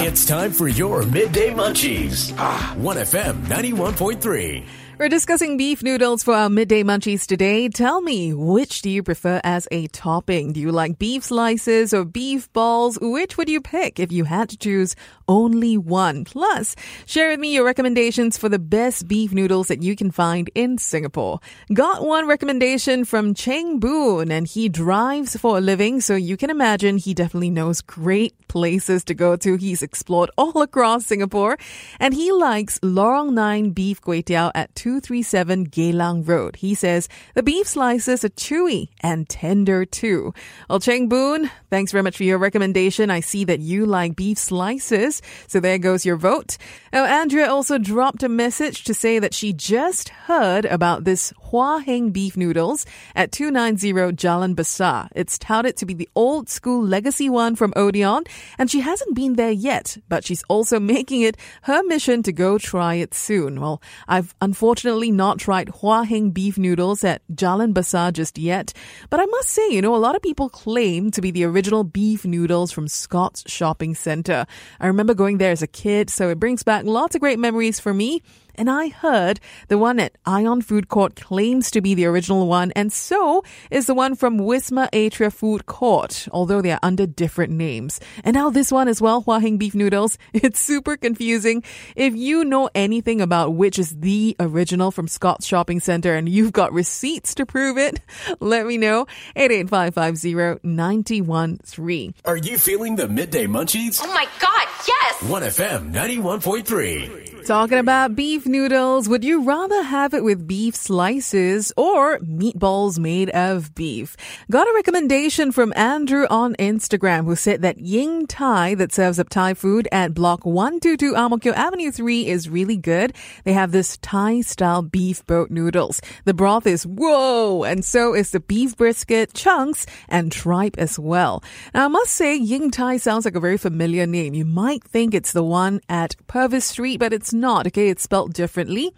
It's time for your midday munchies. 1FM 91.3. We're discussing beef noodles for our midday munchies today. Tell me, which do you prefer as a topping? Do you like beef slices or beef balls? Which would you pick if you had to choose only one? Plus, share with me your recommendations for the best beef noodles that you can find in Singapore. Got one recommendation from Cheng Boon, and he drives for a living, so you can imagine he definitely knows great places to go to. He's explored all across Singapore, and he likes Lorong 9 Beef Kway Teow at 237 Geylang Road. He says the beef slices are chewy and tender too. Well, Cheng Boon, thanks very much for your recommendation. I see that you like beef slices, so there goes your vote. Now, Andrea also dropped a message to say that she just heard about this Hua Heng beef noodles at 290 Jalan Besar. It's touted to be the old school legacy one from Odeon, and she hasn't been there yet, but she's also making it her mission to go try it soon. Well, I've unfortunately not tried Hua Heng beef noodles at Jalan Besar just yet, but I must say, you know, a lot of people claim to be the original beef noodles from Scott's Shopping Center. I remember going there as a kid, so it brings back lots of great memories for me. And I heard the one at Ion Food Court claims to be the original one, and so is the one from Wisma Atria Food Court, although they are under different names. And now this one as well, Hua Heng beef noodles. It's super confusing. If you know anything about which is the original from Scott's Shopping Center and you've got receipts to prove it, let me know. 88550 Are you feeling the midday munchies? Oh my god, yes! 1FM 91.3. Talking about beef noodles, would you rather have it with beef slices or meatballs made of beef? Got a recommendation from Andrew on Instagram who said that Ying Thai that serves up Thai food at block 122 Ang Mo Kio Avenue 3 is really good. They have this Thai style beef boat noodles. The broth is whoa, and so is the beef brisket, chunks, and tripe as well. Now I must say Ying Thai sounds like a very familiar name. You might think it's the one at Purvis Street, but it's not, okay? It's spelled differently.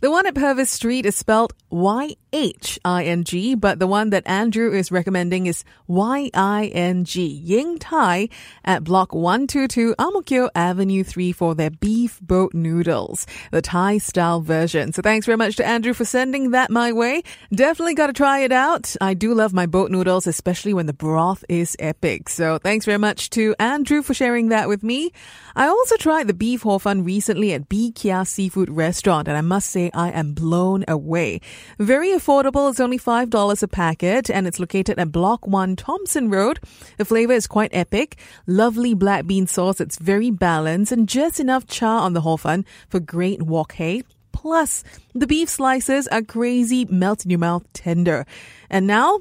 The one at Purvis Street is spelled Y-H-I-N-G, but the one that Andrew is recommending is Y-I-N-G. Ying Thai, at block 122 Ang Mo Kio Avenue 3 for their beef boat noodles, the Thai style version. So thanks very much to Andrew for sending that my way. Definitely got to try it out. I do love my boat noodles, especially when the broth is epic. So thanks very much to Andrew for sharing that with me. I also tried the beef hor fun recently at Bee Kia Seafood Restaurant, and I must say I am blown away. Very affordable. It's only $5 a packet, and it's located at Block 1 Thomson Road. The flavor is quite epic. Lovely black bean sauce. It's very balanced, and just enough char on the hor fun for great wok hei. Plus, the beef slices are crazy, melt in your mouth tender. And now,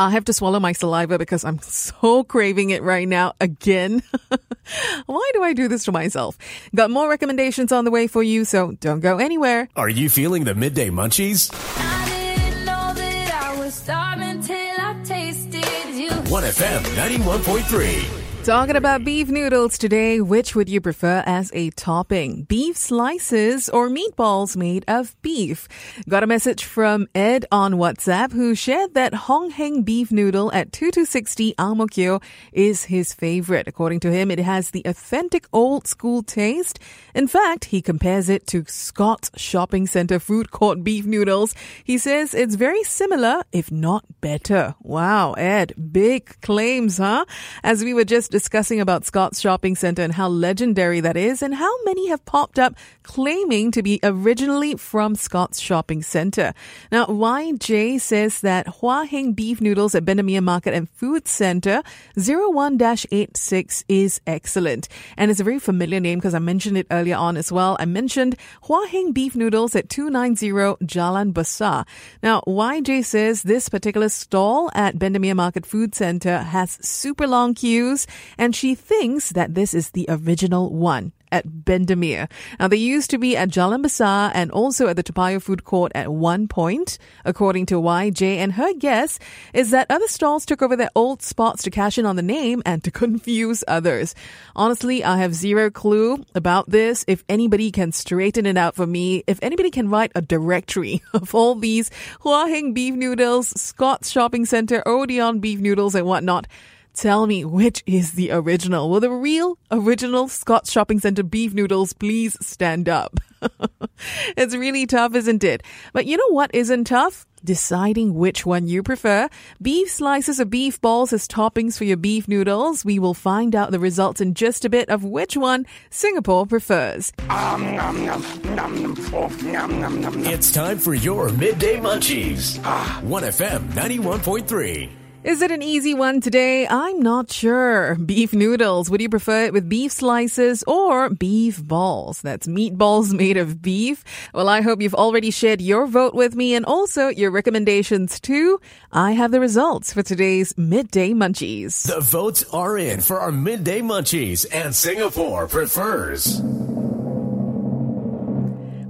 I have to swallow my saliva because I'm so craving it right now again. Why do I do this to myself? Got more recommendations on the way for you, so don't go anywhere. Are you feeling the midday munchies? I didn't know that I was starving till I tasted you. 1FM 91.3. Talking about beef noodles today, which would you prefer as a topping? Beef slices or meatballs made of beef? Got a message from Ed on WhatsApp who shared that Hong Heng beef noodle at 2260 Ang Mo Kio is his favorite. According to him, it has the authentic old school taste. In fact, he compares it to Scott's Shopping Center food court beef noodles. He says it's very similar, if not better. Wow, Ed, big claims, huh? As we were just discussing about Scott's Shopping Center and how legendary that is, and how many have popped up claiming to be originally from Scott's Shopping Center. Now, YJ says that Hua Heng beef noodles at Bendemeer Market and Food Center 01-86 is excellent. And it's a very familiar name because I mentioned it earlier on as well. I mentioned Hua Heng beef noodles at 290 Jalan Besar. Now, YJ says this particular stall at Bendemeer Market Food Center has super long queues and she thinks that this is the original one at Bendemeer. Now, they used to be at Jalan Besar and also at the Toa Payoh Food Court at one point, according to YJ. And her guess is that other stalls took over their old spots to cash in on the name and to confuse others. Honestly, I have zero clue about this. If anybody can straighten it out for me, if anybody can write a directory of all these Hua Heng beef noodles, Scott's Shopping Center, Odeon beef noodles, and whatnot, Tell me which is the original. Will the real original Scott's Shopping Centre beef noodles please stand up? it's really tough, isn't it? But you know what isn't tough? Deciding which one you prefer. Beef slices or beef balls as toppings for your beef noodles. We will find out the results in just a bit of which one Singapore prefers. It's time for your midday munchies. 1FM 91.3. Is it an easy one today? I'm not sure. Beef noodles. Would you prefer it with beef slices or beef balls? That's meatballs made of beef. Well, I hope you've already shared your vote with me and also your recommendations too. I have the results for today's midday munchies. The votes are in for our midday munchies, and Singapore prefers.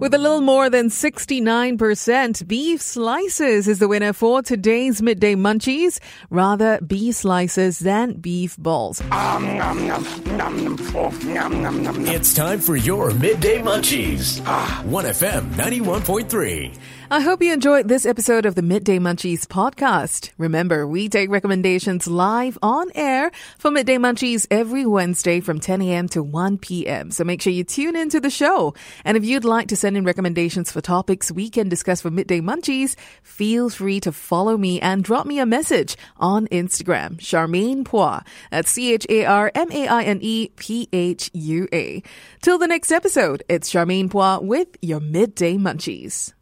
With a little more than 69%, beef slices is the winner for today's midday munchies. Rather, beef slices than beef balls. It's time for your midday munchies. 1FM 91.3. I hope you enjoyed this episode of the Midday Munchies podcast. Remember, we take recommendations live on air for Midday Munchies every Wednesday from 10 a.m. to 1 p.m. So make sure you tune into the show. And if you'd like to send in recommendations for topics we can discuss for Midday Munchies, feel free to follow me and drop me a message on Instagram, Charmaine Phua. That's C-H-A-R-M-A-I-N-E P-H-U-A. Till the next episode, it's Charmaine Phua with your Midday Munchies.